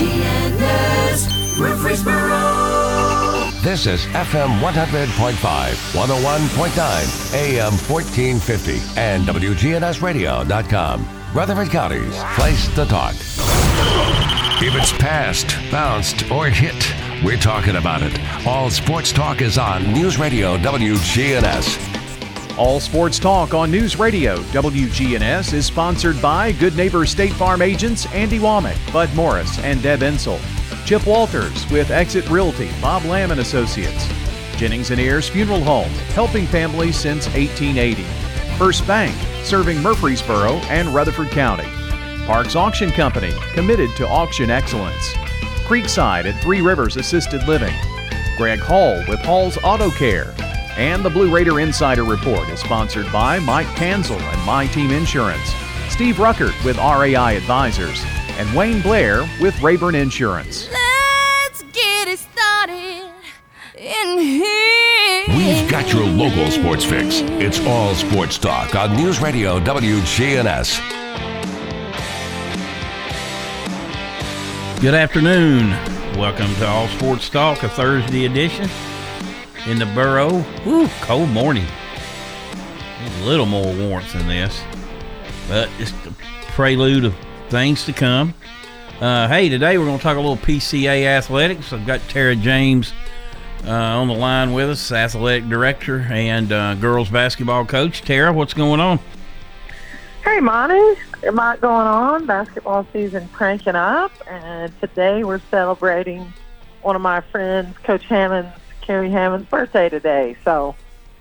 WGNS Murfreesboro. This is FM 100.5, 101.9, AM 1450, and WGNSradio.com. Rutherford County's place to talk. If it's passed, bounced, or hit, we're talking about it. All sports talk is on News Radio WGNS. All Sports Talk on News Radio WGNS is sponsored by Good Neighbor State Farm agents Andy Womack, Bud Morris, and Deb Insell. Chip Walters with Exit Realty, Bob Lamb and Associates. Jennings and Ayers Funeral Home, helping families since 1880. First Bank, serving Murfreesboro and Rutherford County. Parks Auction Company, committed to auction excellence. Creekside at Three Rivers Assisted Living. Greg Hall with Hall's Auto Care. And the Blue Raider Insider Report is sponsored by Mike Kanzel and My Team Insurance, Steve Ruckert with RAI Advisors, and Wayne Blair with Rayburn Insurance. Let's get it started in here. We've got your local sports fix. It's all sports talk on News Radio WGNS. Good afternoon. Welcome to All Sports Talk, a Thursday edition in the borough. Ooh, cold morning. A little more warmth than this, but it's the prelude of things to come. Uh, hey, today we're going to talk a little PCA athletics. I've got Tara James uh, on the line with us, athletic director and uh, girls basketball coach. Tara, what's going on? Hey, Monty. A lot going on. Basketball season cranking up, and today we're celebrating one of my friends, Coach Hammond's, Kerry Hammond's birthday today. So,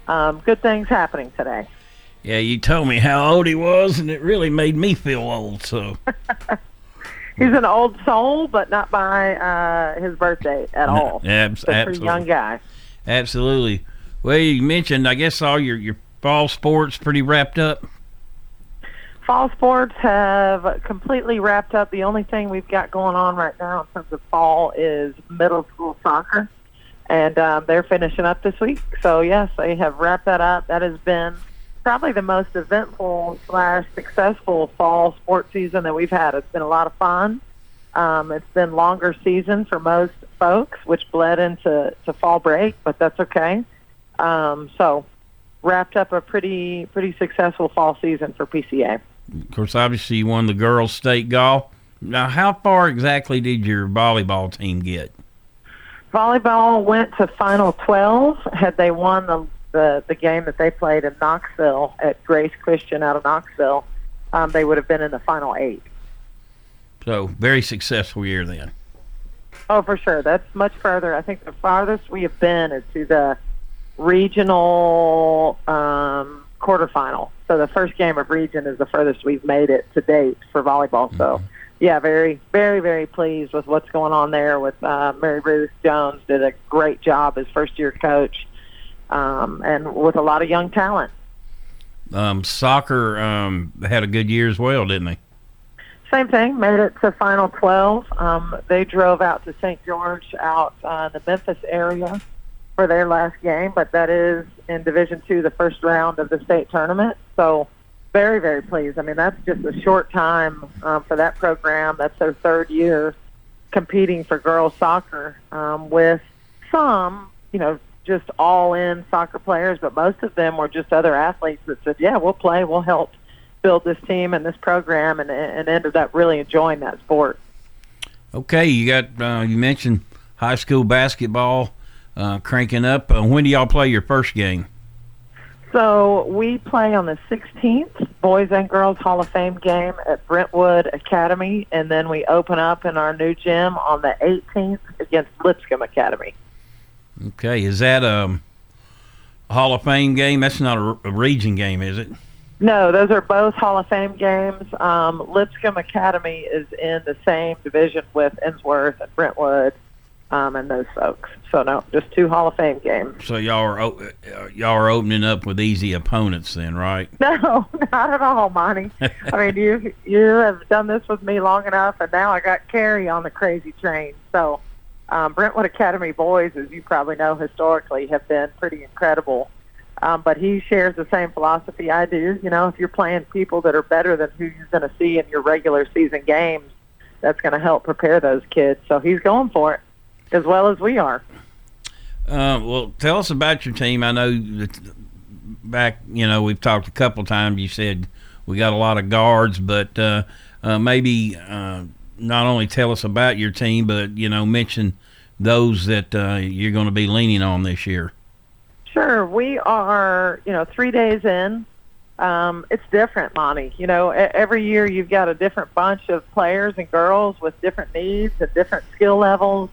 um, good things happening today. Yeah, you told me how old he was, and it really made me feel old. So, He's an old soul, but not by uh, his birthday at all. abs- He's a pretty absolutely. young guy. absolutely. Well, you mentioned, I guess, all your your fall sports pretty wrapped up. Fall sports have completely wrapped up. The only thing we've got going on right now in terms of fall is middle school soccer, and um, they're finishing up this week. So yes, they have wrapped that up. That has been probably the most eventful slash successful fall sports season that we've had. It's been a lot of fun. Um, it's been longer season for most folks, which bled into to fall break, but that's okay. Um, so wrapped up a pretty pretty successful fall season for PCA. Of course, obviously, you won the girls' state golf. Now, how far exactly did your volleyball team get? Volleyball went to final 12. Had they won the, the, the game that they played in Knoxville at Grace Christian out of Knoxville, um, they would have been in the final eight. So, very successful year then. Oh, for sure. That's much further. I think the farthest we have been is to the regional um, quarterfinal. So the first game of region is the furthest we've made it to date for volleyball. So, yeah, very, very, very pleased with what's going on there. With uh, Mary Ruth Jones did a great job as first year coach, um, and with a lot of young talent. Um, soccer um, had a good year as well, didn't they? Same thing, made it to Final 12. Um, they drove out to St. George out uh, in the Memphis area for their last game, but that is in Division Two, the first round of the state tournament. So very, very pleased. I mean, that's just a short time um, for that program. That's their third year competing for girls soccer um, with some, you know, just all-in soccer players, but most of them were just other athletes that said, "Yeah, we'll play, we'll help." build this team and this program and, and ended up really enjoying that sport. Okay, you got uh, you mentioned high school basketball uh, cranking up. Uh, when do y'all play your first game? So we play on the 16th, Boys and Girls Hall of Fame game at Brentwood Academy, and then we open up in our new gym on the 18th against Lipscomb Academy. Okay, is that um, a Hall of Fame game? That's not a, region game, is it? No, those are both Hall of Fame games. Um, Lipscomb Academy is in the same division with Ensworth and Brentwood um, and those folks. So no, just two Hall of Fame games. So y'all are o- uh, y'all are opening up with easy opponents then, right? No, not at all, Monty. I mean, you you have done this with me long enough, and now I got Kerry on the crazy train. So, um, Brentwood Academy boys, as you probably know, historically have been pretty incredible. Um, but he shares the same philosophy I do. You know, if you're playing people that are better than who you're going to see in your regular season games, that's going to help prepare those kids. So he's going for it as well as we are. Uh, well, tell us about your team. I know that back, you know, we've talked a couple times. You said we got a lot of guards, but uh, uh, maybe uh, not only tell us about your team, but you know, mention those that uh, you're going to be leaning on this year. Sure, we are. You know, three days in. Um, it's different, Monty. You know, every year you've got a different bunch of players and girls with different needs and different skill levels.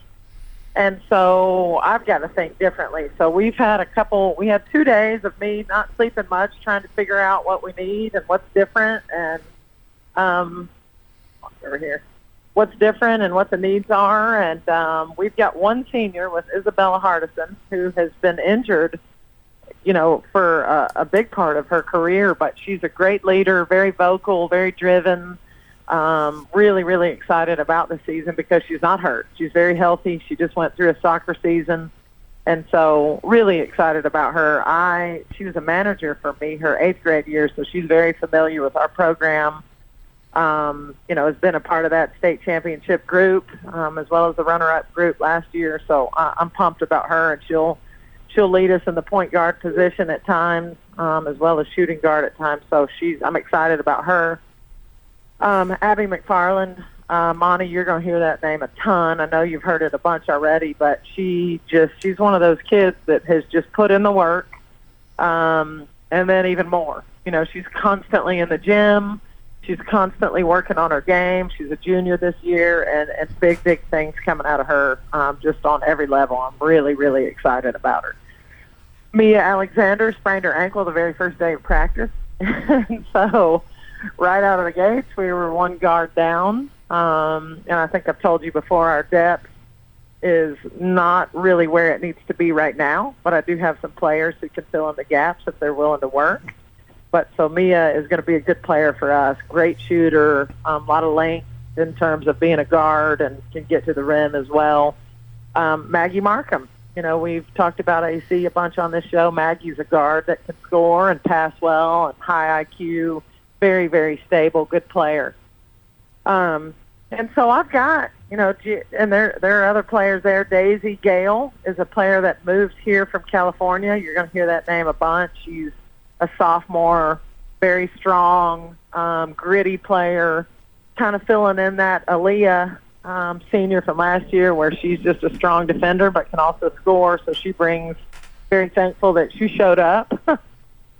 And so I've got to think differently. So we've had a couple, we had two days of me not sleeping much, trying to figure out what we need and what's different and, um, over here, what's different and what the needs are. And um, we've got one senior with Isabella Hardison who has been injured, you know, for a, a big part of her career, but she's a great leader, very vocal, very driven um, really, really excited about the season because she's not hurt. She's very healthy. She just went through a soccer season, and so really excited about her. I she was a manager for me her eighth grade year, so she's very familiar with our program. Um, you know, has been a part of that state championship group um, as well as the runner-up group last year. So I, I'm pumped about her, and she'll she'll lead us in the point guard position at times, um, as well as shooting guard at times. So she's I'm excited about her. Um, Abby McFarland, uh, Monty, you're going to hear that name a ton. I know you've heard it a bunch already, but she just, she's one of those kids that has just put in the work um, and then even more. You know, she's constantly in the gym. She's constantly working on her game. She's a junior this year, and, and big, big things coming out of her um, just on every level. I'm really, really excited about her. Mia Alexander sprained her ankle the very first day of practice. so, right out of the gates, we were one guard down. Um, and I think I've told you before, our depth is not really where it needs to be right now. But I do have some players who can fill in the gaps if they're willing to work. But so Mia is going to be a good player for us. Great shooter, um, a lot of length in terms of being a guard and can get to the rim as well. Um, Maggie Markham, you know, we've talked about AC a bunch on this show. Maggie's a guard that can score and pass well and high IQ very, very stable, good player. Um, and so I've got, you know, and there there are other players there. Daisy Gale is a player that moved here from California. You're going to hear that name a bunch. She's a sophomore, very strong, um, gritty player, kind of filling in that Aaliyah um, senior from last year, where she's just a strong defender but can also score. So she brings. Very thankful that she showed up.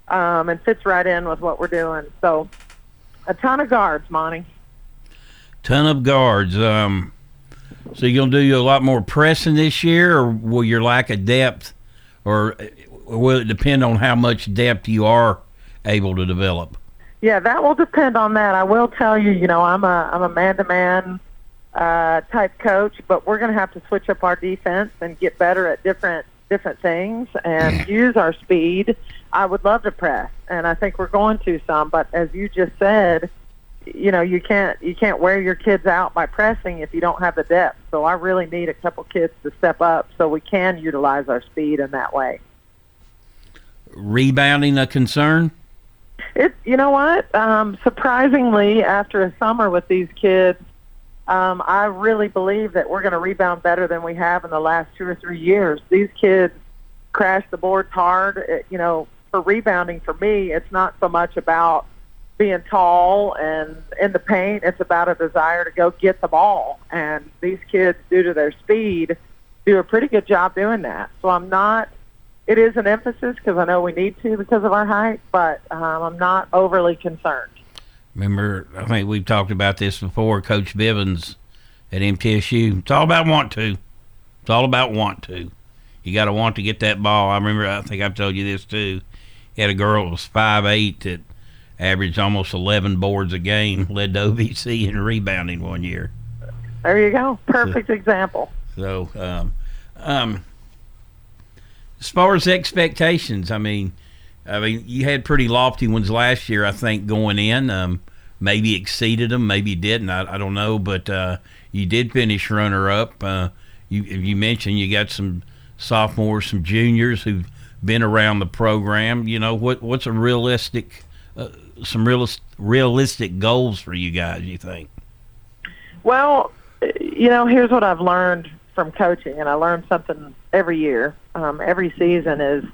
um, and fits right in with what we're doing. So, a ton of guards, Monty. Ton of guards. Um, so you're gonna do a lot more pressing this year, or will your lack of depth, or will it depend on how much depth you are able to develop? Yeah, that will depend on that. I will tell you, you know, I'm a I'm a man to man type coach, but we're going to have to switch up our defense and get better at different different things and use our speed. I would love to press, and I think we're going to some. But as you just said, you know, you can't you can't wear your kids out by pressing if you don't have the depth. So I really need a couple kids to step up so we can utilize our speed in that way. Rebounding a concern? It you know what? Um, surprisingly, after a summer with these kids, um, I really believe that we're going to rebound better than we have in the last two or three years. These kids crash the boards hard. It, you know, for rebounding, for me, it's not so much about being tall and in the paint. It's about a desire to go get the ball. And these kids, due to their speed, do a pretty good job doing that. So I'm not. It is an emphasis because I know we need to because of our height, but um, I'm not overly concerned. Remember, I think we've talked about this before. Coach Bivens at MTSU. It's all about want to. It's all about want to. You got to want to get that ball. I remember. I think I've told you this too. He had a girl that was five eight that averaged almost eleven boards a game, led to OVC in rebounding one year. There you go. Perfect so, example. So, um, um, as far as expectations, I mean, I mean, you had pretty lofty ones last year, I think, going in. Um, maybe exceeded them, maybe didn't. I, I don't know, but uh, you did finish runner up. Uh, you you mentioned you got some sophomores, some juniors who've been around the program. You know what what's a realistic, uh, some realist, realistic goals for you guys? You think? Well, you know, here's what I've learned from coaching, and I learn something every year, um, every season is,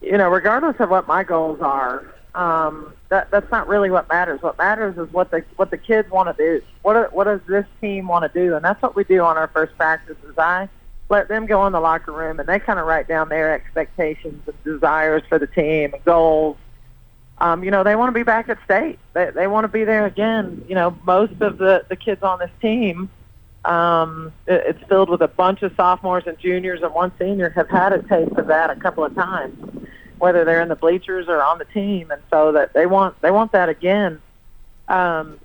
you know, regardless of what my goals are, um, that that's not really what matters. What matters is what the what the kids want to do. What what does this team want to do? And that's what we do on our first practice. Is I let them go in the locker room and they kind of write down their expectations and desires for the team and goals. Um, you know, they want to be back at state. They they want to be there again. You know, most of the the kids on this team um, it, it's filled with a bunch of sophomores and juniors, and one senior have had a taste of that a couple of times, whether they're in the bleachers or on the team, and so that they want they want that again. Um,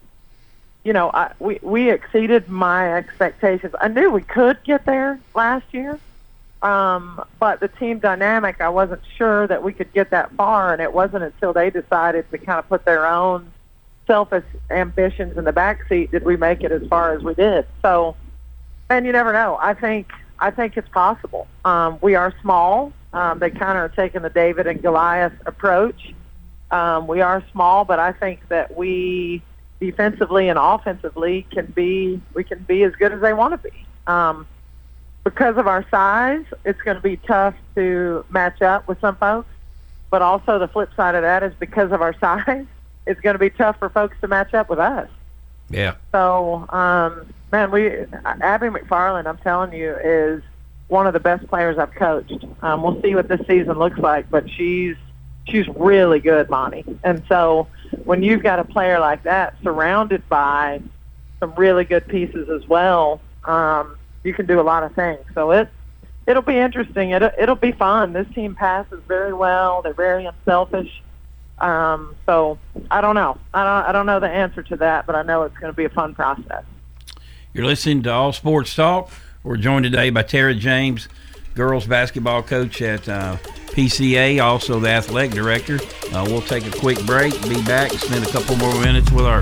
you know, I, we we exceeded my expectations. I knew we could get there last year, um, but the team dynamic, I wasn't sure that we could get that far, and it wasn't until they decided to kind of put their own selfish ambitions in the back seat did we make it as far as we did. So, and you never know. I think I think it's possible. Um, we are small. Um, they kind of are taking the David and Goliath approach. Um, we are small, but I think that we defensively and offensively can be we can be as good as they want to be. Um, because of our size, it's going to be tough to match up with some folks. But also the flip side of that is because of our size, it's going to be tough for folks to match up with us. Yeah. So, um, man, we Abby McFarland, I'm telling you, is one of the best players I've coached. Um, we'll see what this season looks like, but she's she's really good, Monty. And so, when you've got a player like that surrounded by some really good pieces as well, um, you can do a lot of things. So it it'll be interesting. It it'll be fun. This team passes very well. They're very unselfish. Um, so I don't know. I don't. I don't know the answer to that, but I know it's going to be a fun process. You're listening to All Sports Talk. We're joined today by Tara James, girls basketball coach at uh, PCA, also the athletic director. Uh, we'll take a quick break, be back, spend a couple more minutes with our.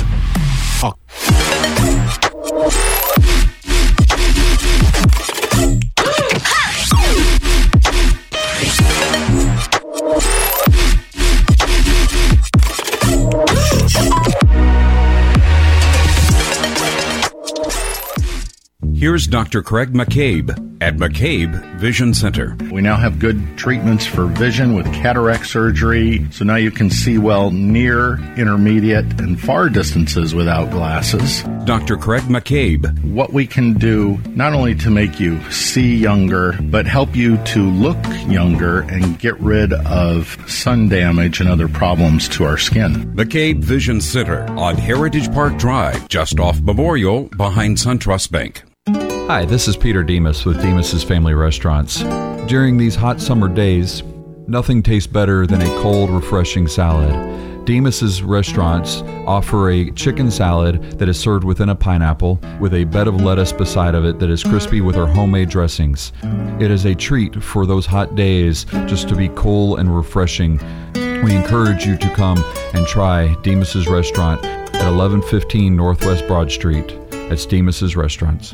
Here's Dr. Craig McCabe at McCabe Vision Center. We now have good treatments for vision with cataract surgery, so now you can see well near, intermediate, and far distances without glasses. Dr. Craig McCabe. What we can do not only to make you see younger, but help you to look younger and get rid of sun damage and other problems to our skin. McCabe Vision Center on Heritage Park Drive, just off Memorial behind SunTrust Bank. Hi, this is Peter Demos with Demos's Family Restaurants. During these hot summer days, nothing tastes better than a cold, refreshing salad. Demos's restaurants offer a chicken salad that is served within a pineapple with a bed of lettuce beside of it that is crispy with our homemade dressings. It is a treat for those hot days just to be cool and refreshing. We encourage you to come and try Demos's restaurant at 1115 Northwest Broad Street. At Demos's Restaurants.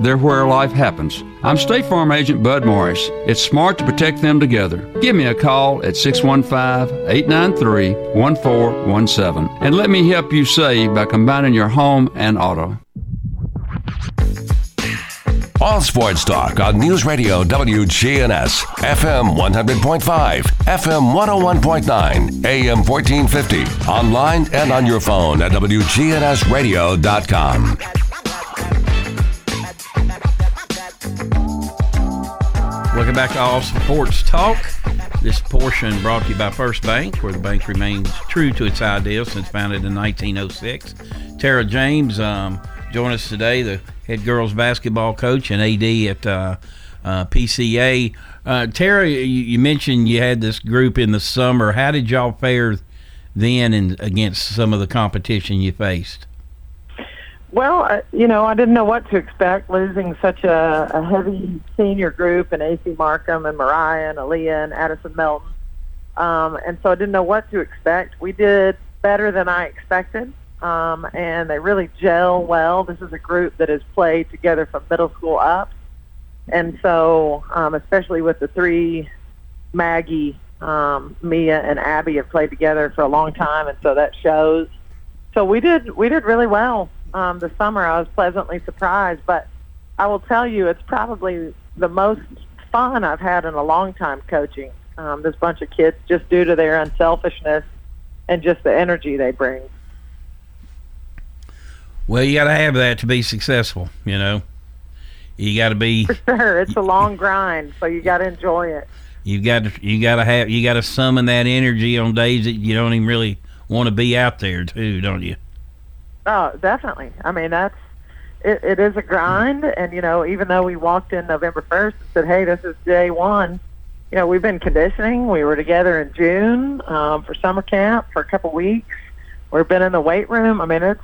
they're where life happens. I'm State Farm Agent Bud Morris. It's smart to protect them together. Give me a call at 615 893 1417 and let me help you save by combining your home and auto. All Sports Talk on News Radio WGNS, FM 100.5, FM 101.9, AM 1450, online and on your phone at WGNSradio.com. Welcome back to All Sports Talk. This portion brought to you by First Bank, where the bank remains true to its ideals since founded in 1906. Tara James um, joined us today, the head girls basketball coach and AD at uh, uh, PCA. Uh, Tara, you, you mentioned you had this group in the summer. How did y'all fare then and against some of the competition you faced? Well, I, you know, I didn't know what to expect losing such a, a heavy senior group and AC Markham and Mariah and Aaliyah and Addison Melton. Um, and so I didn't know what to expect. We did better than I expected, um, and they really gel well. This is a group that has played together from middle school up. And so, um, especially with the three, Maggie, um, Mia, and Abby have played together for a long time, and so that shows. So we did we did really well um, this summer. I was pleasantly surprised, but I will tell you, it's probably the most fun I've had in a long time coaching um, this bunch of kids, just due to their unselfishness and just the energy they bring. Well, you got to have that to be successful, you know. You got to be. For sure, it's a long grind, so you got to enjoy it. You got to you got to have you got to summon that energy on days that you don't even really want to be out there too, don't you? Oh, definitely. I mean, that's it, it is a grind, and you know, even though we walked in November first and said, "Hey, this is day one," you know, we've been conditioning. We were together in June um, for summer camp for a couple weeks. We've been in the weight room. I mean, it's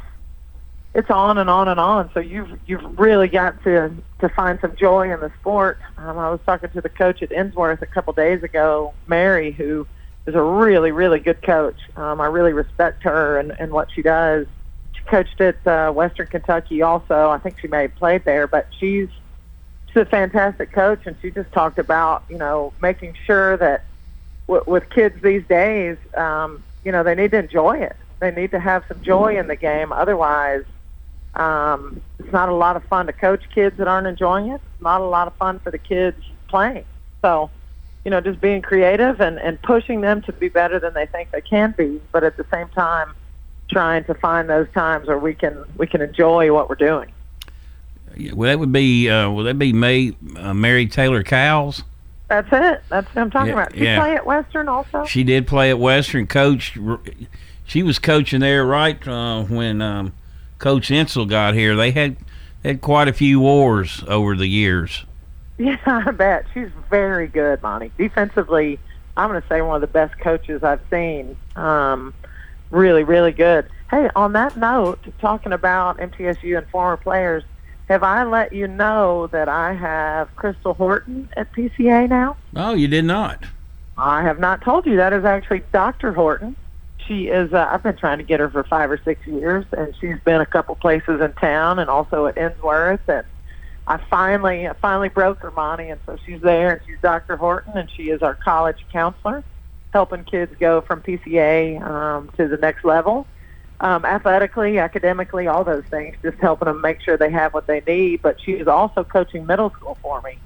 it's on and on and on. So you've you've really got to to find some joy in the sport. Um, I was talking to the coach at Ensworth a couple days ago, Mary, who is a really really good coach. Um, I really respect her and, and what she does. Coached at uh, Western Kentucky also. I think she may have played there, but she's she's a fantastic coach, and she just talked about you know making sure that w- with kids these days, um, you know they need to enjoy it. They need to have some joy in the game. Otherwise, um, it's not a lot of fun to coach kids that aren't enjoying it. It's not a lot of fun for the kids playing. So, you know, just being creative and, and pushing them to be better than they think they can be, but at the same time, trying to find those times where we can we can enjoy what we're doing. Well, that would be uh, will that be May uh, Mary Taylor Cowles? That's it. That's what I'm talking Yeah, about. Did yeah. play at Western also? She did play at Western. Coach, she was coaching there right uh, when um, Coach Insell got here. They had had quite a few wars over the years. Yeah, I bet. She's very good, Monty. Defensively, I'm going to say one of the best coaches I've seen. Um, really, really good. Hey, on that note, talking about MTSU and former players, have I let you know that I have Crystal Horton at PCA now? Oh, you did not. I have not told you. That is actually Dr. Horton. She is, uh, I've been trying to get her for five or six years, and she's been a couple places in town and also at Ensworth. And I finally, I finally broke her, Monty, and so she's there, and she's Dr. Horton, and she is our college counselor, helping kids go from PCA um, to the next level. Um, athletically, academically, all those things, just helping them make sure they have what they need. But she is also coaching middle school for me.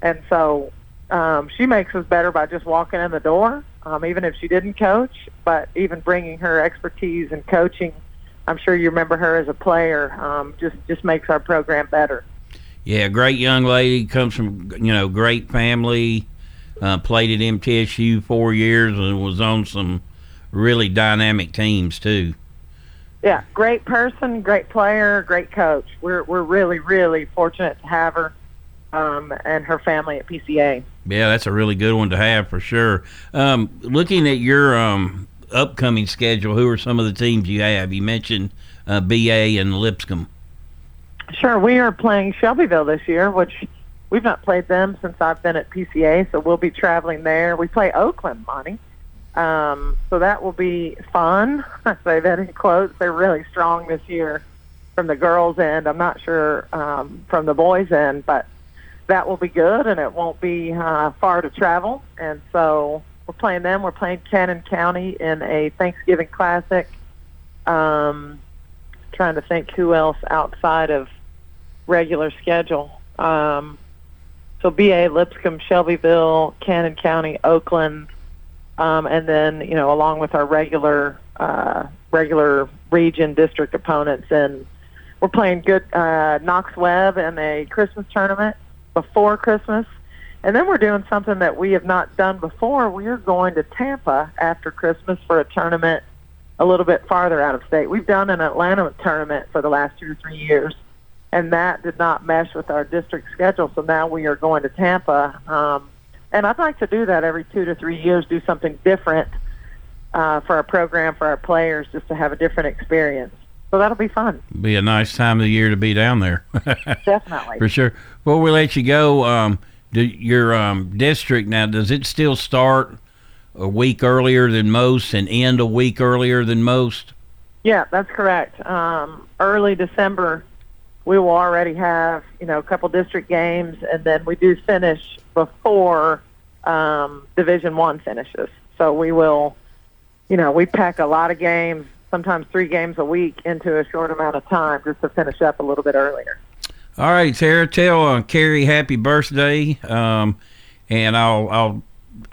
And so um, she makes us better by just walking in the door, um, even if she didn't coach, but even bringing her expertise and coaching. I'm sure you remember her as a player. Um, just just makes our program better. Yeah, great young lady. Comes from you know great family. Uh, played at MTSU four years and was on some really dynamic teams too. Yeah, great person, great player, great coach. We're we're really really fortunate to have her um, and her family at PCA. Yeah, that's a really good one to have for sure. Um, looking at your um, upcoming schedule, who are some of the teams you have? You mentioned uh, BA and Lipscomb. Sure, we are playing Shelbyville this year, which we've not played them since I've been at PCA, so we'll be traveling there. We play Oakland, Monty. Um, so that will be fun. I say that in quotes. They're really strong this year from the girls' end. I'm not sure um, from the boys' end, but that will be good, and it won't be uh, far to travel. And so we're playing them. We're playing Cannon County in a Thanksgiving Classic. Um, trying to think who else outside of regular schedule. Um, so BA, Lipscomb, Shelbyville, Cannon County, Oakland, um, and then you know along with our regular uh, regular region district opponents, and we're playing good uh, Knox Webb in a Christmas tournament before Christmas, And then we're doing something that we have not done before. We are going to Tampa after Christmas for a tournament a little bit farther out of state. We've done an Atlanta tournament for the last two or three years, and that did not mesh with our district schedule. So now we are going to Tampa. Um, and I'd like to do that every two to three years, do something different uh, for our program, for our players, just to have a different experience. So that'll be fun. Be a nice time of the year to be down there. Definitely. For sure. Before we let you go, um, do your um, district now, does it still start a week earlier than most and end a week earlier than most? Yeah, that's correct. Um, early December, we will already have you know a couple district games, and then we do finish before um, Division One finishes. So we will, you know, we pack a lot of games, sometimes three games a week, into a short amount of time just to finish up a little bit earlier. All right, Sarah, tell uh, Kerry happy birthday, um, and I'll I'll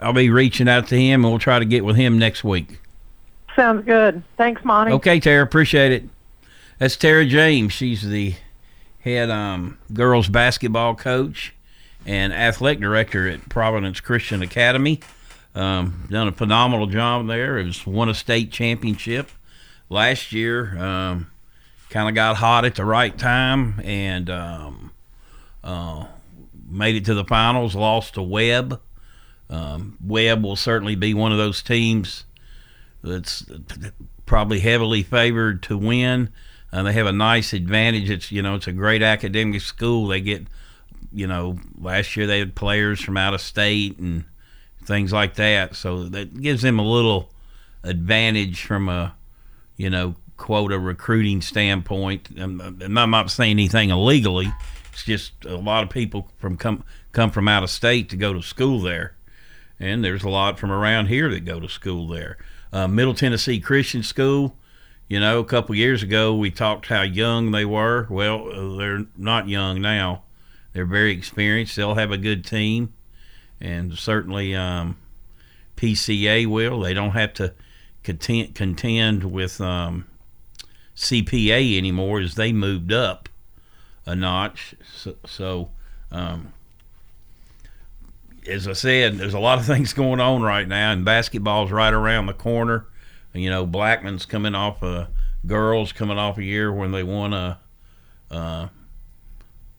I'll be reaching out to him, and we'll try to get with him next week. Sounds good. Thanks, Monty. Okay, Tara, appreciate it. That's Tara James. She's the head um, girls basketball coach and athletic director at Providence Christian Academy. Um, done a phenomenal job there. It was won a state championship last year. Um, kind of got hot at the right time and um, uh, made it to the finals. Lost to Webb. Um, Webb will certainly be one of those teams that's probably heavily favored to win. Uh, they have a nice advantage. It's you know it's a great academic school. They get you know last year they had players from out of state and things like that, so that gives them a little advantage from a you know quota recruiting standpoint. I'm, I'm not saying anything illegally. It's just a lot of people from come come from out of state to go to school there, and there's a lot from around here that go to school there. Uh, Middle Tennessee Christian School. You know, a couple years ago we talked how young they were. Well, uh, they're not young now. They're very experienced. They'll have a good team, and certainly um, PCA will. They don't have to contend, contend with um, CPA anymore as they moved up a notch. So, so um, as I said, there's a lot of things going on right now, and basketball's right around the corner. You know, Blackman's coming off a girls coming off a year when they won a, a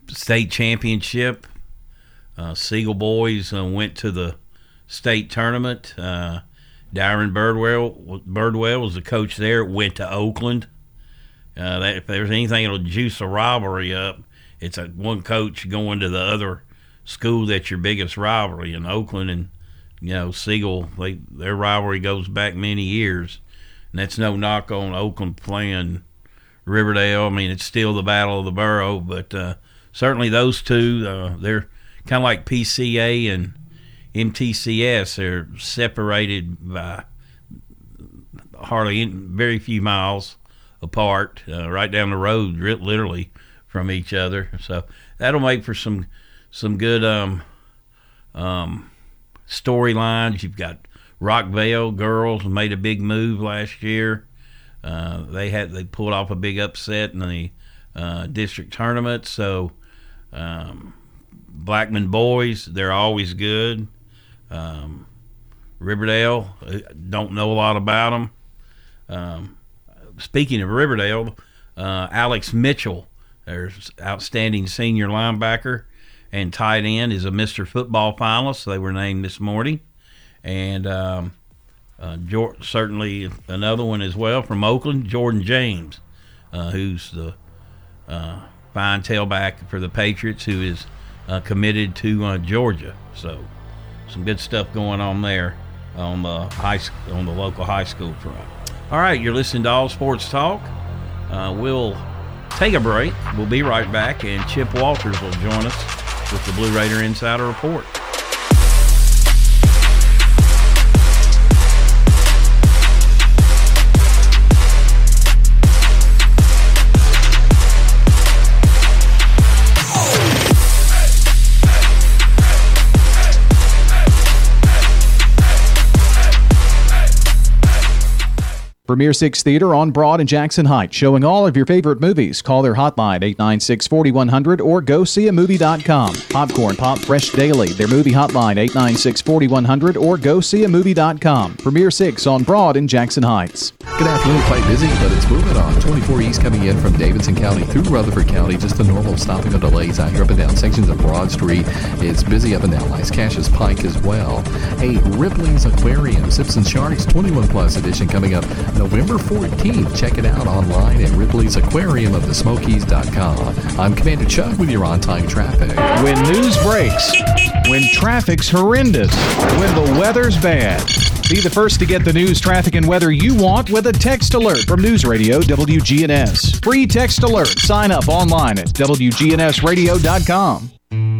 state championship. Uh, Siegel boys uh, went to the state tournament. Uh, Darren Birdwell, Birdwell was the coach there. Went to Oakland. Uh, that, if there's anything that'll juice a rivalry up, it's a one coach going to the other school that's your biggest rivalry in Oakland and you know Siegel. They their rivalry goes back many years, and that's no knock on Oakland playing Riverdale. I mean, it's still the battle of the borough, but uh, certainly those two, uh, they're kind of like PCA and MTCS. They're separated by hardly any, very few miles apart, uh, right down the road, literally from each other. So that'll make for some some good um, um, storylines. You've got Rockvale girls made a big move last year. Uh, they had they pulled off a big upset in the uh, district tournament. So um, Blackman boys, they're always good. Um, Riverdale, uh, don't know a lot about them. Um, speaking of Riverdale, uh, Alex Mitchell, their outstanding senior linebacker and tight end, is a Mr. Football finalist. They were named this morning, and um, uh, certainly another one as well from Oakland, Jordan James, uh, who's the uh, fine tailback for the Patriots, who is uh, committed to uh, Georgia. So, some good stuff going on there on the high on the local high school front. All right, you're listening to All Sports Talk. Uh, we'll take a break. We'll be right back, and Chip Walters will join us with the Blue Raider Insider Report. Premier Six Theater on Broad and Jackson Heights, showing all of your favorite movies. Call their hotline 896 4100 or go see a movie.com. Popcorn Pop Fresh Daily, their movie hotline 896 4100 or go see a movie.com. Premier Six on Broad and Jackson Heights. Good afternoon. Quite busy, but it's moving on. 24 East coming in from Davidson County through Rutherford County. Just the normal stopping of delays out here up and down sections of Broad Street. It's busy up and down Lascassas Pike as well. Hey, Ripley's Aquarium, Sips and Sharks 21 Plus edition coming up November 14th. Check it out online at Ripley's Aquarium of the Smokies.com. I'm Commander Chuck with your on time traffic. When news breaks, when traffic's horrendous, when the weather's bad. Be the first to get the news, traffic, and weather you want with a text alert from News Radio WGNS. Free text alert. Sign up online at WGNSradio.com.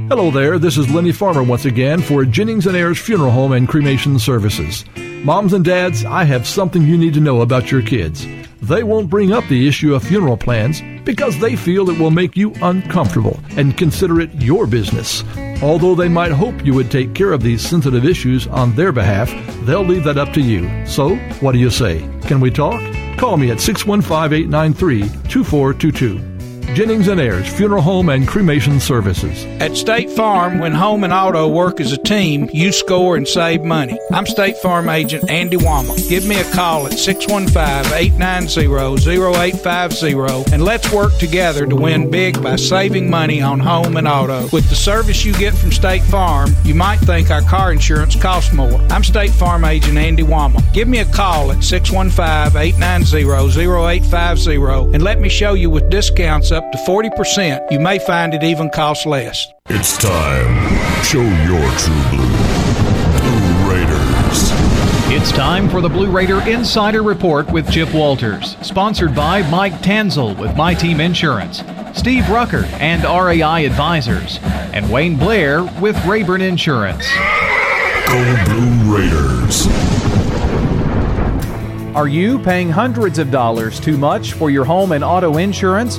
Hello there, this is Lenny Farmer once again for Jennings and Ayers Funeral Home and Cremation Services. Moms and dads, I have something you need to know about your kids. They won't bring up the issue of funeral plans because they feel it will make you uncomfortable and consider it your business. Although they might hope you would take care of these sensitive issues on their behalf, they'll leave that up to you. So, what do you say? Can we talk? Call me at 615 893 2422. Jennings and Ayers Funeral Home and Cremation Services. At State Farm, when home and auto work as a team, you score and save money. I'm State Farm agent Andy Womack. Give me a call at 615-890-0850 and let's work together to win big by saving money on home and auto. With the service you get from State Farm, you might think our car insurance costs more. I'm State Farm agent Andy Womack. Give me a call at 615-890-0850 and let me show you with discounts up to 40%. You may find it even costs less. It's time. Show your true blue. Blue Raiders. It's time for the Blue Raider Insider Report with Chip Walters, sponsored by Mike Tanzel with My Team Insurance, Steve Rucker and RAI Advisors, and Wayne Blair with Rayburn Insurance. Go Blue Raiders. Are you paying hundreds of dollars too much for your home and auto insurance?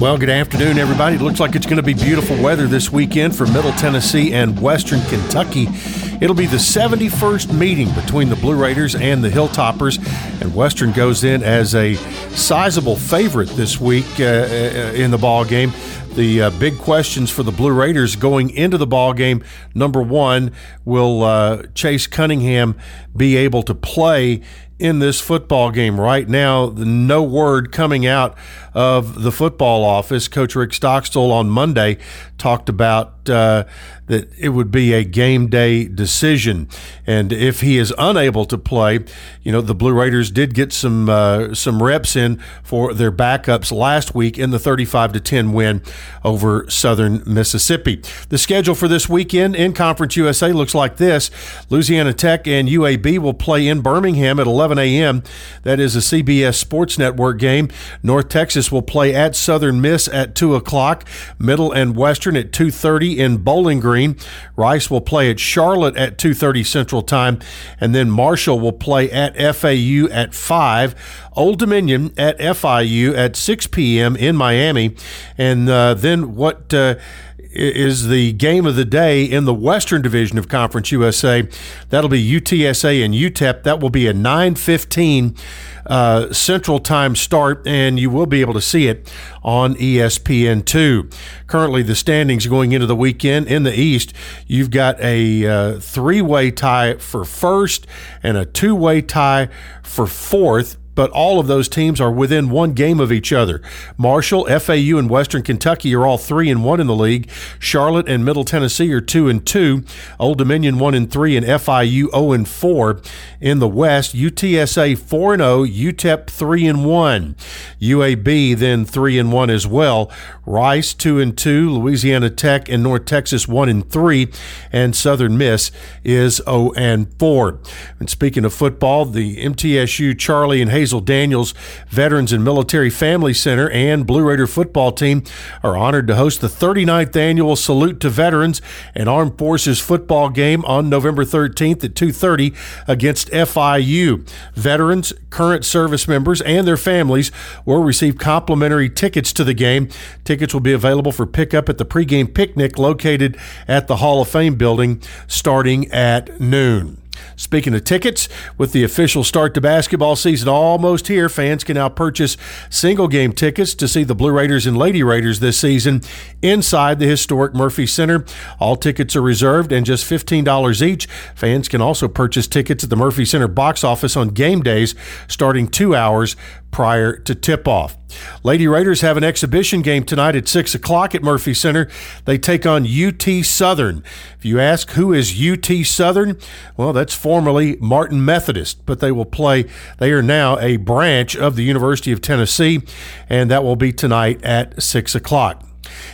Well, good afternoon, everybody. It looks like it's going to be beautiful weather this weekend for Middle Tennessee and Western Kentucky. It'll be the 71st meeting between the Blue Raiders and the Hilltoppers, and Western goes in as a sizable favorite this week uh, uh, in the ball game. The uh, big questions for the Blue Raiders going into the ball game: number one, will uh, Chase Cunningham be able to play? In this football game right now. No word coming out of the football office. Coach Rick Stockstill on Monday talked about uh, that it would be a game day decision, and if he is unable to play, you know the Blue Raiders did get some uh, some reps in for their backups last week in the 35 to 10 win over Southern Mississippi. The schedule for this weekend in Conference USA looks like this: Louisiana Tech and UAB will play in Birmingham at 11 a.m. That is a CBS Sports Network game. North Texas will play at Southern Miss at 2 o'clock. Middle and Western at 2:30 in Bowling Green. Rice will play at Charlotte at 2:30 Central Time, and then Marshall will play at FAU at 5. Old Dominion at FIU at 6 p.m. in Miami, and uh, then what? Uh, is the game of the day in the Western Division of Conference USA. That'll be UTSA and UTEP. That will be a 9:15 uh, Central Time start, and you will be able to see it on ESPN2. Currently, the standings going into the weekend in the East, you've got a uh, three-way tie for first and a two-way tie for fourth but all of those teams are within one game of each other. Marshall, FAU, and Western Kentucky are all three and one in the league. Charlotte and Middle Tennessee are two and two. Old Dominion one and three, and FIU zero oh and four in the West. UTSA four and oh. zero. UTEP three and one. UAB then three and one as well. Rice two and two. Louisiana Tech and North Texas one and three, and Southern Miss is zero and four. And speaking of football, the MTSU Charlie and Hazel Daniels Veterans and Military Family Center and Blue Raider football team are honored to host the 39th annual Salute to Veterans and Armed Forces football game on November 13th at 2:30 against FIU. Veterans, current service members, and their families will receive complimentary tickets to the game. Tickets will be available for pickup at the pregame picnic located at the Hall of Fame building starting at noon. Speaking of tickets, with the official start to basketball season almost here, fans can now purchase single game tickets to see the Blue Raiders and Lady Raiders this season inside the historic Murphy Center. All tickets are reserved and just $15 each. Fans can also purchase tickets at the Murphy Center box office on game days starting two hours prior to tip off. Lady Raiders have an exhibition game tonight at 6 o'clock at Murphy Center. They take on UT Southern. If you ask who is UT Southern, well, that's formerly Martin Methodist, but they will play, they are now a branch of the University of Tennessee, and that will be tonight at 6 o'clock.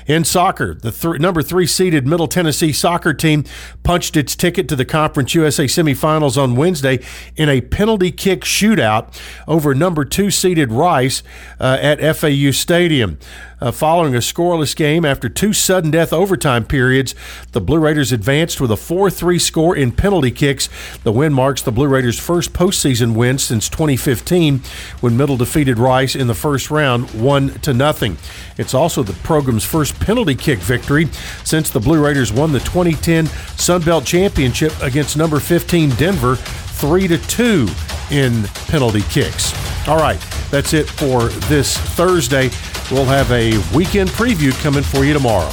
In soccer, the th- number three seeded Middle Tennessee soccer team punched its ticket to the Conference USA semifinals on Wednesday in a penalty kick shootout over number two seeded Rice uh, at FAU Stadium. Uh, following a scoreless game after two sudden death overtime periods, the Blue Raiders advanced with a 4 3 score in penalty kicks. The win marks the Blue Raiders' first postseason win since 2015 when Middle defeated Rice in the first round 1 to nothing. It's also the program's first penalty kick victory since the Blue Raiders won the 2010 Sun Belt Championship against number 15 Denver 3 to 2 in penalty kicks. All right, that's it for this Thursday. We'll have a weekend preview coming for you tomorrow.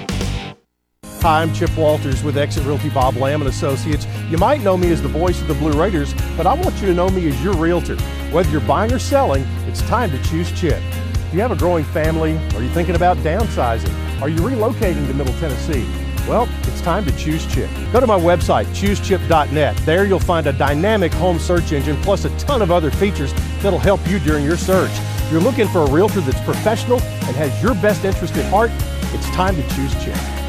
Hi, I'm Chip Walters with Exit Realty Bob Lamb and Associates. You might know me as the voice of the Blue Raiders, but I want you to know me as your realtor. Whether you're buying or selling, it's time to choose Chip. Do you have a growing family? Are you thinking about downsizing? Are you relocating to Middle Tennessee? Well, it's time to choose Chip. Go to my website, choosechip.net. There you'll find a dynamic home search engine plus a ton of other features that'll help you during your search. If you're looking for a realtor that's professional and has your best interest at heart, it's time to choose Chip.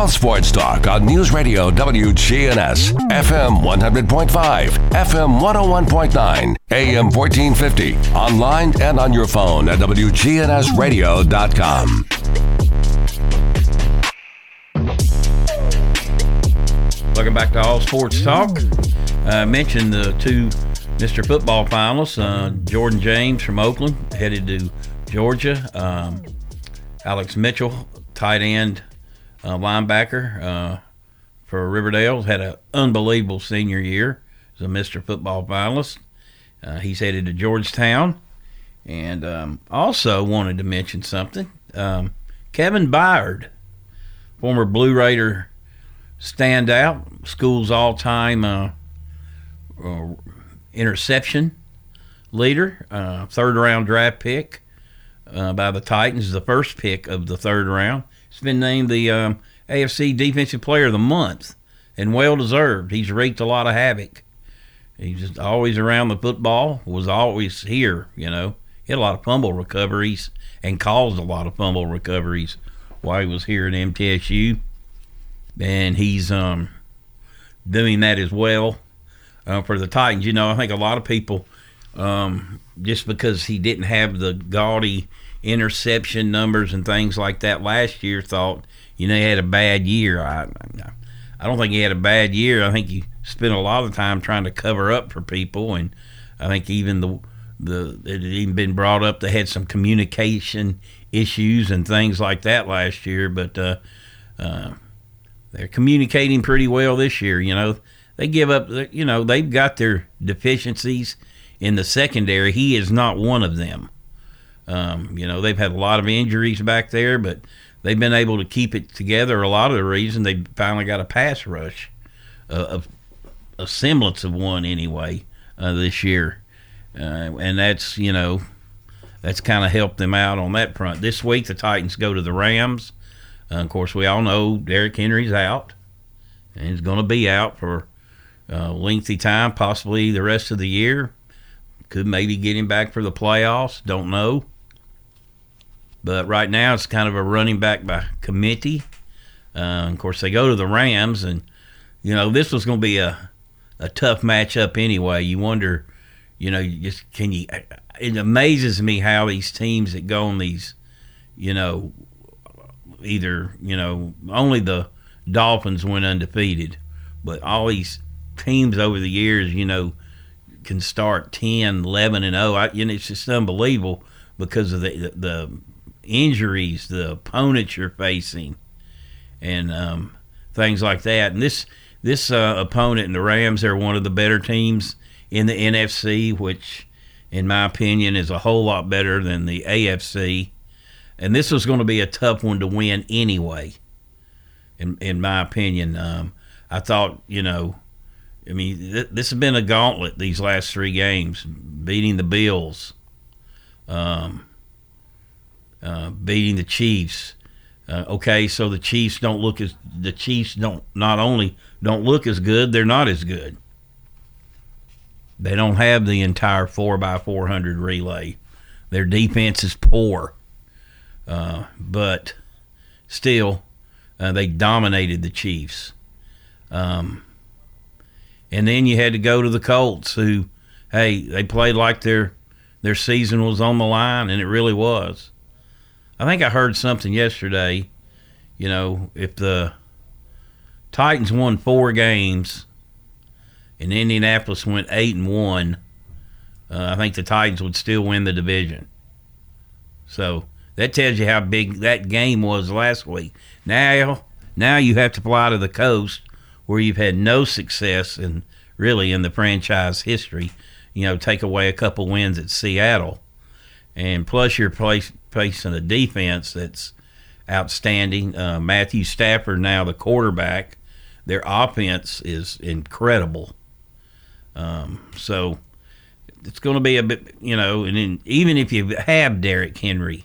All sports talk on News Radio WGNS, FM 100.5, FM 101.9, AM 1450, online and on your phone at WGNSradio.com. Welcome back to All Sports Talk. I mentioned the two Mr. Football finalists, uh, Jordan James from Oakland, headed to Georgia. Um, Alex Mitchell, tight end, uh, linebacker uh, for Riverdale, had an unbelievable senior year He's a Mr. Football finalist. Uh, he's headed to Georgetown. And um, also wanted to mention something. Um, Kevin Byard, former Blue Raider standout, school's all time uh, uh, interception leader, uh, third round draft pick uh, by the Titans, the first pick of the third round. He's been named the um, AFC Defensive Player of the Month, and well deserved. He's wreaked a lot of havoc. He's just always around the football, was always here, you know. He had a lot of fumble recoveries and caused a lot of fumble recoveries while he was here at MTSU, and he's um, doing that as well uh, for the Titans. You know, I think a lot of people, um, just because he didn't have the gaudy interception numbers and things like that last year, thought you know he had a bad year. I, I don't think he had a bad year. I think he spent a lot of time trying to cover up for people, and I think even the the it had even been brought up they had some communication issues and things like that last year, but uh, uh, they're communicating pretty well this year. You know, they give up. You know, they've got their deficiencies in the secondary. He is not one of them. Um, you know, they've had a lot of injuries back there, but they've been able to keep it together. A lot of the reason they finally got a pass rush, uh, of a semblance of one anyway, uh, this year, uh, and that's you know, that's kind of helped them out on that front. This week the Titans go to the Rams. Uh, of course, we all know Derrick Henry's out, and he's going to be out for a lengthy time, possibly the rest of the year. Could maybe get him back for the playoffs. Don't know. But right now, it's kind of a running back by committee. Uh, of course, they go to the Rams, and you know this was going to be a a tough matchup anyway. You wonder, you know, just can you? It amazes me how these teams that go on these, you know, either you know only the Dolphins went undefeated, but all these teams over the years, you know, can start 10, 11 and 0. I, you know, it's just unbelievable because of the the injuries the opponents you're facing and um, things like that. And this this uh, opponent in the Rams, they're one of the better teams in the NFC, which, in my opinion, is a whole lot better than the AFC. And this was going to be a tough one to win anyway. In in my opinion, um, I thought you know, I mean, th- this has been a gauntlet these last three games, beating the Bills. Um, uh, beating the Chiefs. Uh, okay, so the Chiefs don't look as the Chiefs don't not only don't look as good, they're not as good. They don't have the entire four by four hundred relay. Their defense is poor, uh, but still, uh, they dominated the Chiefs. Um, and then you had to go to the Colts, who, hey, they played like their their season was on the line, and it really was. I think I heard something yesterday. You know, if the Titans won four games and Indianapolis went eight and one, uh, I think the Titans would still win the division. So that tells you how big that game was last week. Now, now you have to fly to the coast where you've had no success and really in the franchise history. You know, take away a couple wins at Seattle, and plus you're place, facing a defense that's outstanding. Uh, Matthew Stafford now the quarterback. Their offense is incredible. Um, so it's going to be a bit, you know, and then even if you have Derrick Henry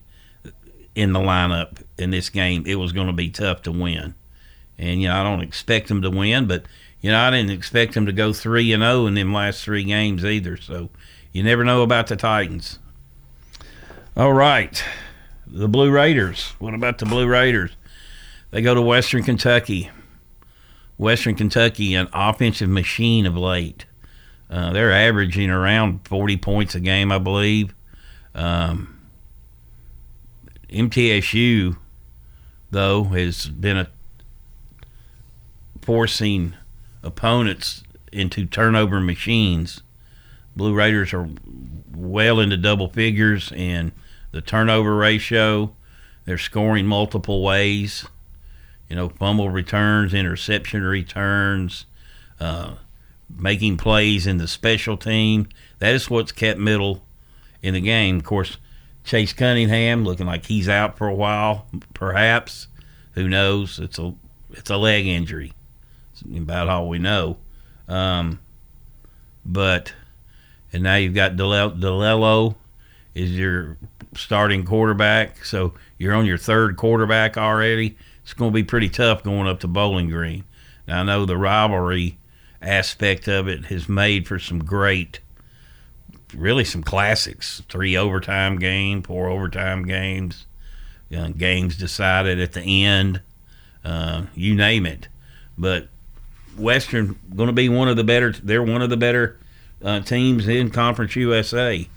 in the lineup in this game, it was going to be tough to win. And you know, I don't expect them to win, but you know, I didn't expect them to go three and zero in them last three games either. So you never know about the Titans. All right. The Blue Raiders. What about the Blue Raiders? They go to Western Kentucky. Western Kentucky, an offensive machine of late. Uh, they're averaging around 40 points a game, I believe. Um, MTSU, though, has been a forcing opponents into turnover machines. Blue Raiders are well into double figures, and the turnover ratio. They're scoring multiple ways. You know, fumble returns, interception returns, uh, making plays in the special team. That is what's kept middle in the game. Of course, Chase Cunningham looking like he's out for a while, perhaps. Who knows? It's a it's a leg injury. It's about all we know. Um, but and now you've got DiLiello is your starting quarterback. So you're on your third quarterback already. It's going to be pretty tough going up to Bowling Green. Now, I know the rivalry aspect of it has made for some great, really some classics. Three overtime games, four overtime games. uh, games decided at the end, uh, you name it. But Western going to be one of the better. They're one of the better uh, teams in Conference USA.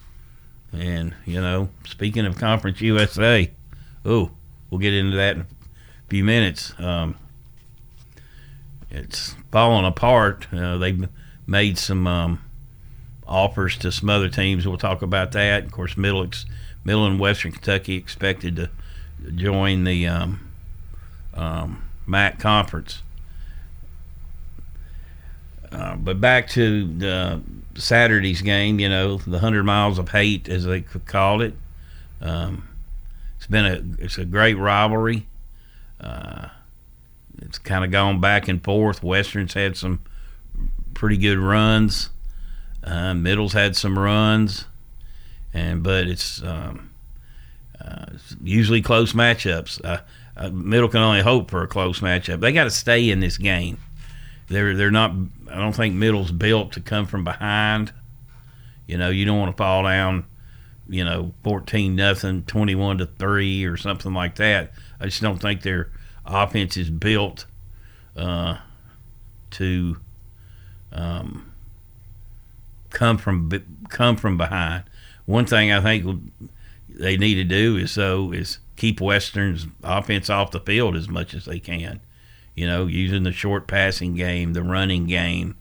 And you know, speaking of Conference USA, oh, we'll get into that in a few minutes. Um, it's falling apart. Uh, they've made some um, offers to some other teams. We'll talk about that. Of course, Middle, Middle and Western Kentucky expected to join the um, um, MAC conference. Uh, but back to the Saturday's game, you know, the hundred miles of hate, as they called it. Um, it's been a it's a great rivalry. Uh, it's kind of gone back and forth. Western's had some pretty good runs. Uh, Middle's had some runs, and but it's, um, uh, it's usually close matchups. Uh, uh Middle can only hope for a close matchup. They got to stay in this game. They're they're not. I don't think Middle's built to come from behind. You know, you don't want to fall down. You know, fourteen nothing, twenty one to three, or something like that. I just don't think their offense is built uh, to um, come from come from behind. One thing I think they need to do is so is keep Western's offense off the field as much as they can you know, using the short passing game, the running game.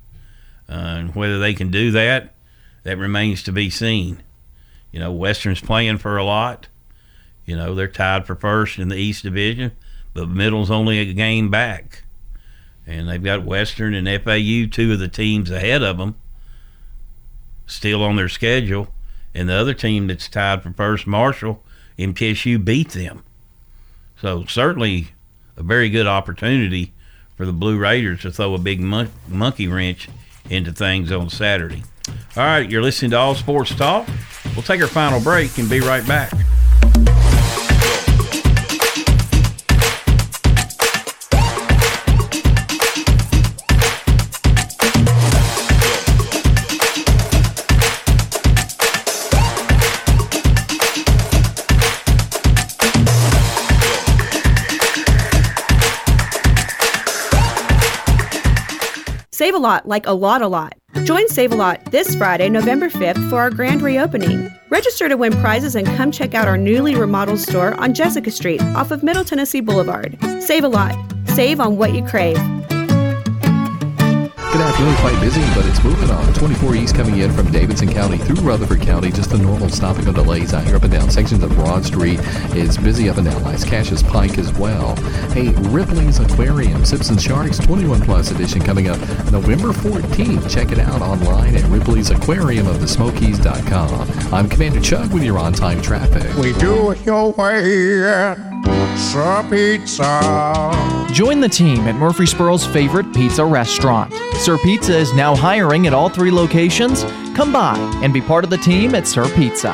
Uh, and whether they can do that, that remains to be seen. You know, Western's playing for a lot. You know, they're tied for first in the East Division, but Middle's only a game back. And they've got Western and FAU, two of the teams ahead of them, still on their schedule. And the other team that's tied for first, Marshall, MTSU beat them. So certainly a very good opportunity for the Blue Raiders to throw a big mon- monkey wrench into things on Saturday. All right, you're listening to All Sports Talk. We'll take our final break and be right back. Save a lot, like a lot, a lot. Join Save a Lot this Friday, November 5th, for our grand reopening. Register to win prizes and come check out our newly remodeled store on Jessica Street off of Middle Tennessee Boulevard. Save a lot. Save on what you crave. Good afternoon. Quite busy, but it's moving on. 24 East coming in from Davidson County through Rutherford County. Just the normal stopping of delays out here up and down sections of Broad Street. is busy up and down Lascassas Pike as well. Hey, Ripley's Aquarium, Simpson Sharks 21 Plus edition coming up November 14th. Check it out online at Ripley's Aquarium of the Smokies.com. I'm Commander Chuck with your on time traffic. We do it your way Pizza. Pizza. Join the team at Murfreesboro's favorite pizza restaurant. Sir Pizza is now hiring at all three locations. Come by and be part of the team at Sir Pizza.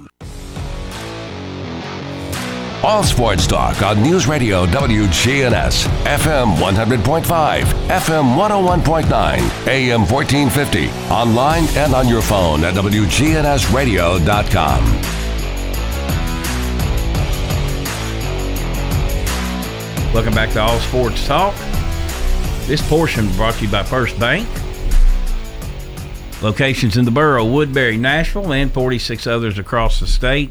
All Sports Talk on News Radio WGNS, FM 100.5, FM 101.9, AM 1450, online and on your phone at WGNSradio.com. Welcome back to All Sports Talk. This portion brought to you by First Bank. Locations in the borough, Woodbury, Nashville, and 46 others across the state.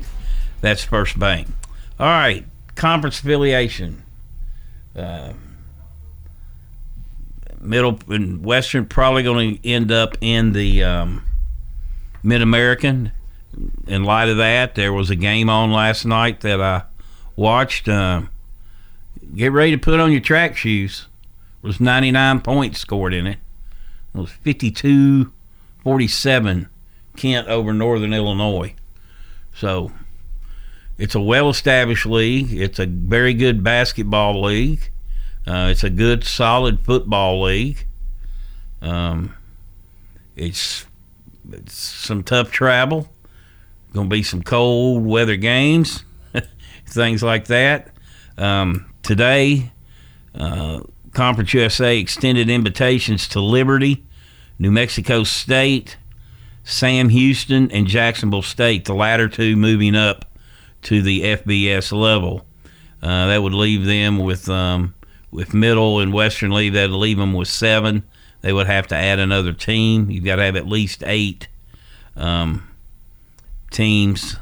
That's First Bank. All right, conference affiliation. Uh, middle and Western probably going to end up in the um, Mid American. In light of that, there was a game on last night that I watched. Uh, get ready to put on your track shoes. It was 99 points scored in it. It was 52 47 Kent over Northern Illinois. So it's a well-established league. It's a very good basketball league. Uh, it's a good, solid football league. Um, it's, it's some tough travel. Going to be some cold weather games, things like that. Um, today, uh, Conference USA extended invitations to Liberty, New Mexico State, Sam Houston, and Jacksonville State, the latter two moving up to the FBS level. Uh, that would leave them with um, with Middle and Western leave. That'd leave them with seven. They would have to add another team. You've got to have at least eight um, teams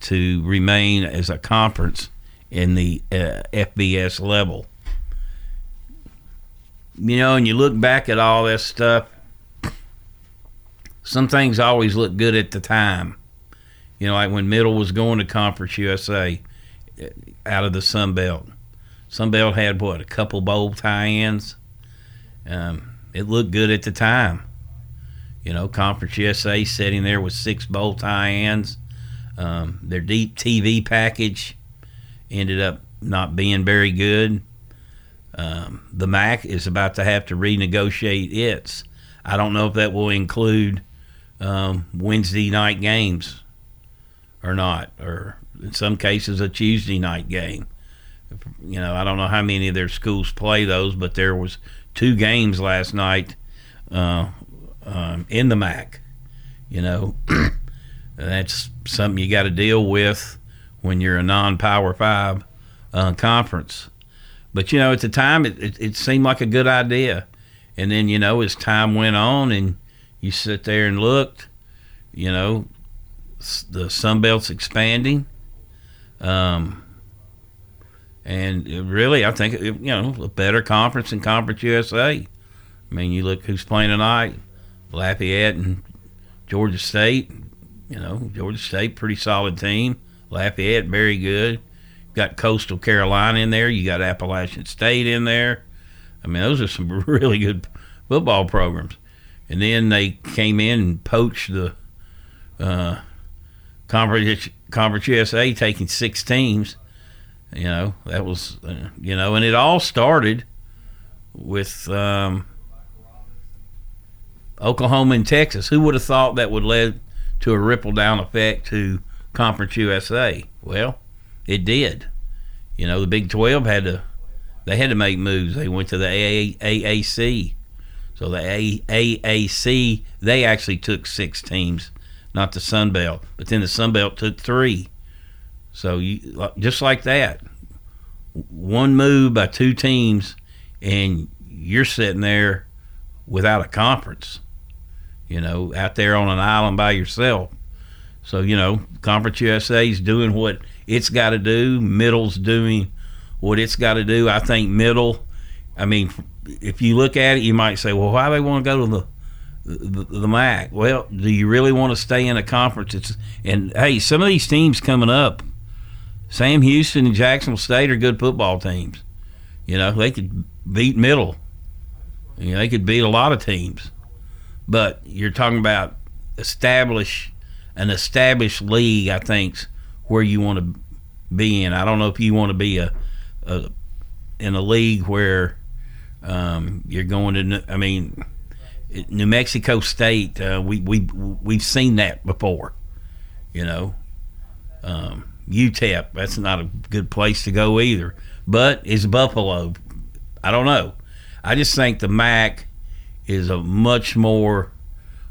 to remain as a conference in the uh, FBS level. You know, and you look back at all this stuff, some things always look good at the time. You know, like when Middle was going to Conference USA uh, out of the Sun Belt. Sun Belt had what a couple bowl tie-ins. Um, it looked good at the time. You know, Conference USA sitting there with six bowl tie-ins. Um, their deep TV package ended up not being very good. Um, the MAC is about to have to renegotiate its. I don't know if that will include um, Wednesday night games or not, or in some cases a Tuesday night game. You know, I don't know how many of their schools play those, but there was two games last night uh, um, in the MAC. You know, that's something you got to deal with when you're a non-power five uh, conference. But you know, at the time, it, it, it seemed like a good idea, and then you know, as time went on, and you sit there and looked, you know, the Sun Belt's expanding. Um, and really, I think you know a better conference than Conference USA. I mean, you look who's playing tonight: Lafayette and Georgia State. You know, Georgia State, pretty solid team. Lafayette, very good. Got Coastal Carolina in there. You got Appalachian State in there. I mean, those are some really good football programs. And then they came in and poached the uh, Conference, Conference USA, taking six teams. You know, that was, uh, you know, and it all started with um, Oklahoma and Texas. Who would have thought that would lead to a ripple down effect to Conference USA? Well, it did. You know, the Big 12 had to, they had to make moves. They went to the AAC. So the AAC, they actually took six teams, not the Sun Belt. But then the Sun Belt took three. So you just like that, one move by two teams, and you're sitting there without a conference. You know, out there on an island by yourself. So you know, Conference USA is doing what it's got to do. Middle's doing what it's got to do. I think Middle. I mean, if you look at it, you might say, well, why do they want to go to the the, the MAC? Well, do you really want to stay in a conference? It's, and hey, some of these teams coming up, Sam Houston and Jacksonville State are good football teams. You know, they could beat Middle. You know, they could beat a lot of teams. But you're talking about establish an established league. I think's where you want to be in. I don't know if you want to be a, a in a league where um, you're going to. I mean, New Mexico State. Uh, we we we've seen that before. You know, um, UTEP. That's not a good place to go either. But is Buffalo? I don't know. I just think the MAC is a much more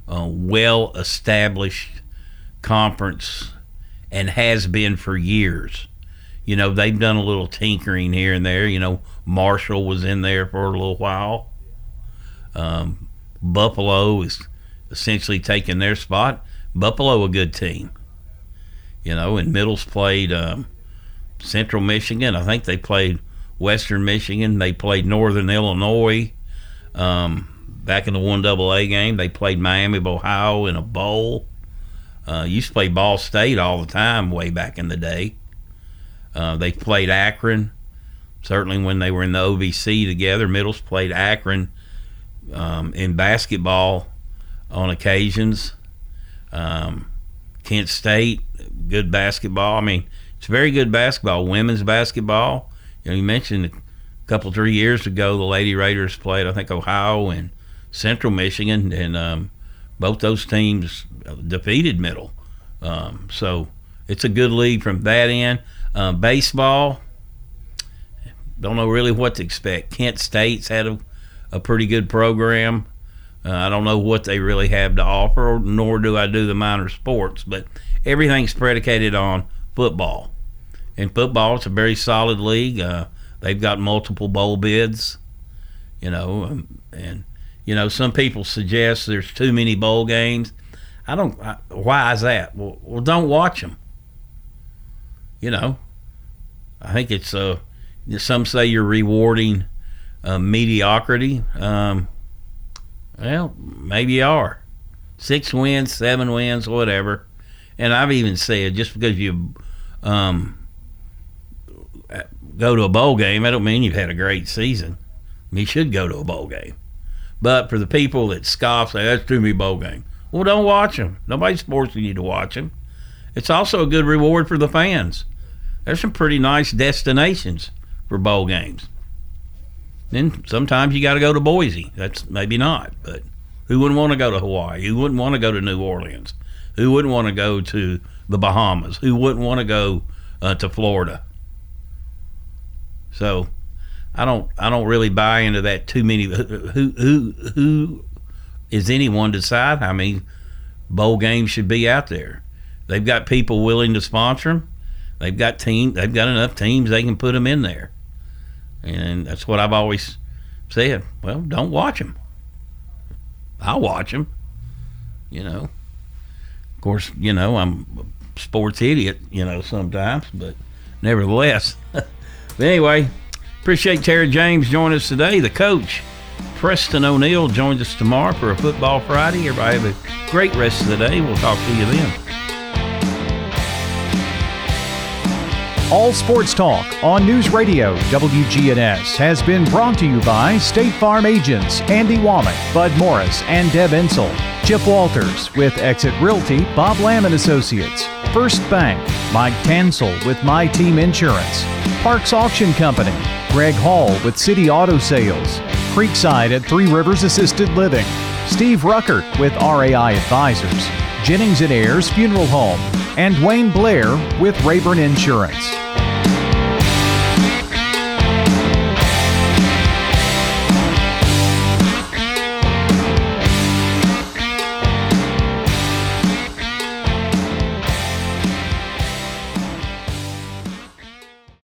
uh, well established conference and has been for years. You know, they've done a little tinkering here and there. You know, Marshall was in there for a little while. Um, Buffalo is essentially taking their spot. Buffalo, a good team. You know, and Middle's played um, Central Michigan. I think they played Western Michigan. They played Northern Illinois. Um, back in the one A game, they played Miami of Ohio in a bowl. Uh, used to play Ball State all the time way back in the day. Uh, they played Akron. Certainly when they were in the OVC together, Middles played Akron um, in basketball on occasions. Um, Kent State, good basketball. I mean, it's very good basketball, women's basketball. You know, you mentioned a couple three years ago the Lady Raiders played, I think Ohio and Central Michigan, and um, both those teams defeated Middle. Um, so it's a good league from that end. Uh, baseball, don't know really what to expect. Kent State's had a, a pretty good program. Uh, I don't know what they really have to offer, nor do I do the minor sports, but everything's predicated on football. In football, it's a very solid league. Uh, they've got multiple bowl bids, you know, um, and you know some people suggest there's too many bowl games. I don't. I, why is that? Well, well, don't watch them. You know, I think it's uh, some say you're rewarding uh, mediocrity. Um, well, maybe you are. Six wins, seven wins, whatever. And I've even said just because you um, go to a bowl game, I don't mean you've had a great season. You should go to a bowl game. But for the people that scoff, say that's too many bowl games. Well, don't watch them. Nobody's forcing you to watch them. It's also a good reward for the fans. There's some pretty nice destinations for bowl games. Then sometimes you got to go to Boise. That's maybe not, but who wouldn't want to go to Hawaii? Who wouldn't want to go to New Orleans? Who wouldn't want to go to the Bahamas? Who wouldn't want to go uh, to Florida? So, I don't I don't really buy into that too many. Who who who is anyone decide how many bowl games should be out there? They've got people willing to sponsor them. They've got team. They've got enough teams they can put them in there, and that's what I've always said. Well, don't watch them. I'll watch them. You know. Of course, you know I'm a sports idiot. You know sometimes, but nevertheless. but anyway, appreciate Terry James joining us today. The coach. Preston O'Neill joins us tomorrow for a Football Friday. Everybody have a great rest of the day. We'll talk to you then. All Sports Talk on News Radio WGNS has been brought to you by State Farm agents Andy Womack, Bud Morris, and Deb Insell. Chip Walters with Exit Realty, Bob Lamb and Associates. First Bank, Mike Tansel with My Team Insurance. Parks Auction Company, Greg Hall with City Auto Sales. Creekside at Three Rivers Assisted Living. Steve Ruckert with RAI Advisors. Jennings and Ayers Funeral Home. And Wayne Blair with Rayburn Insurance.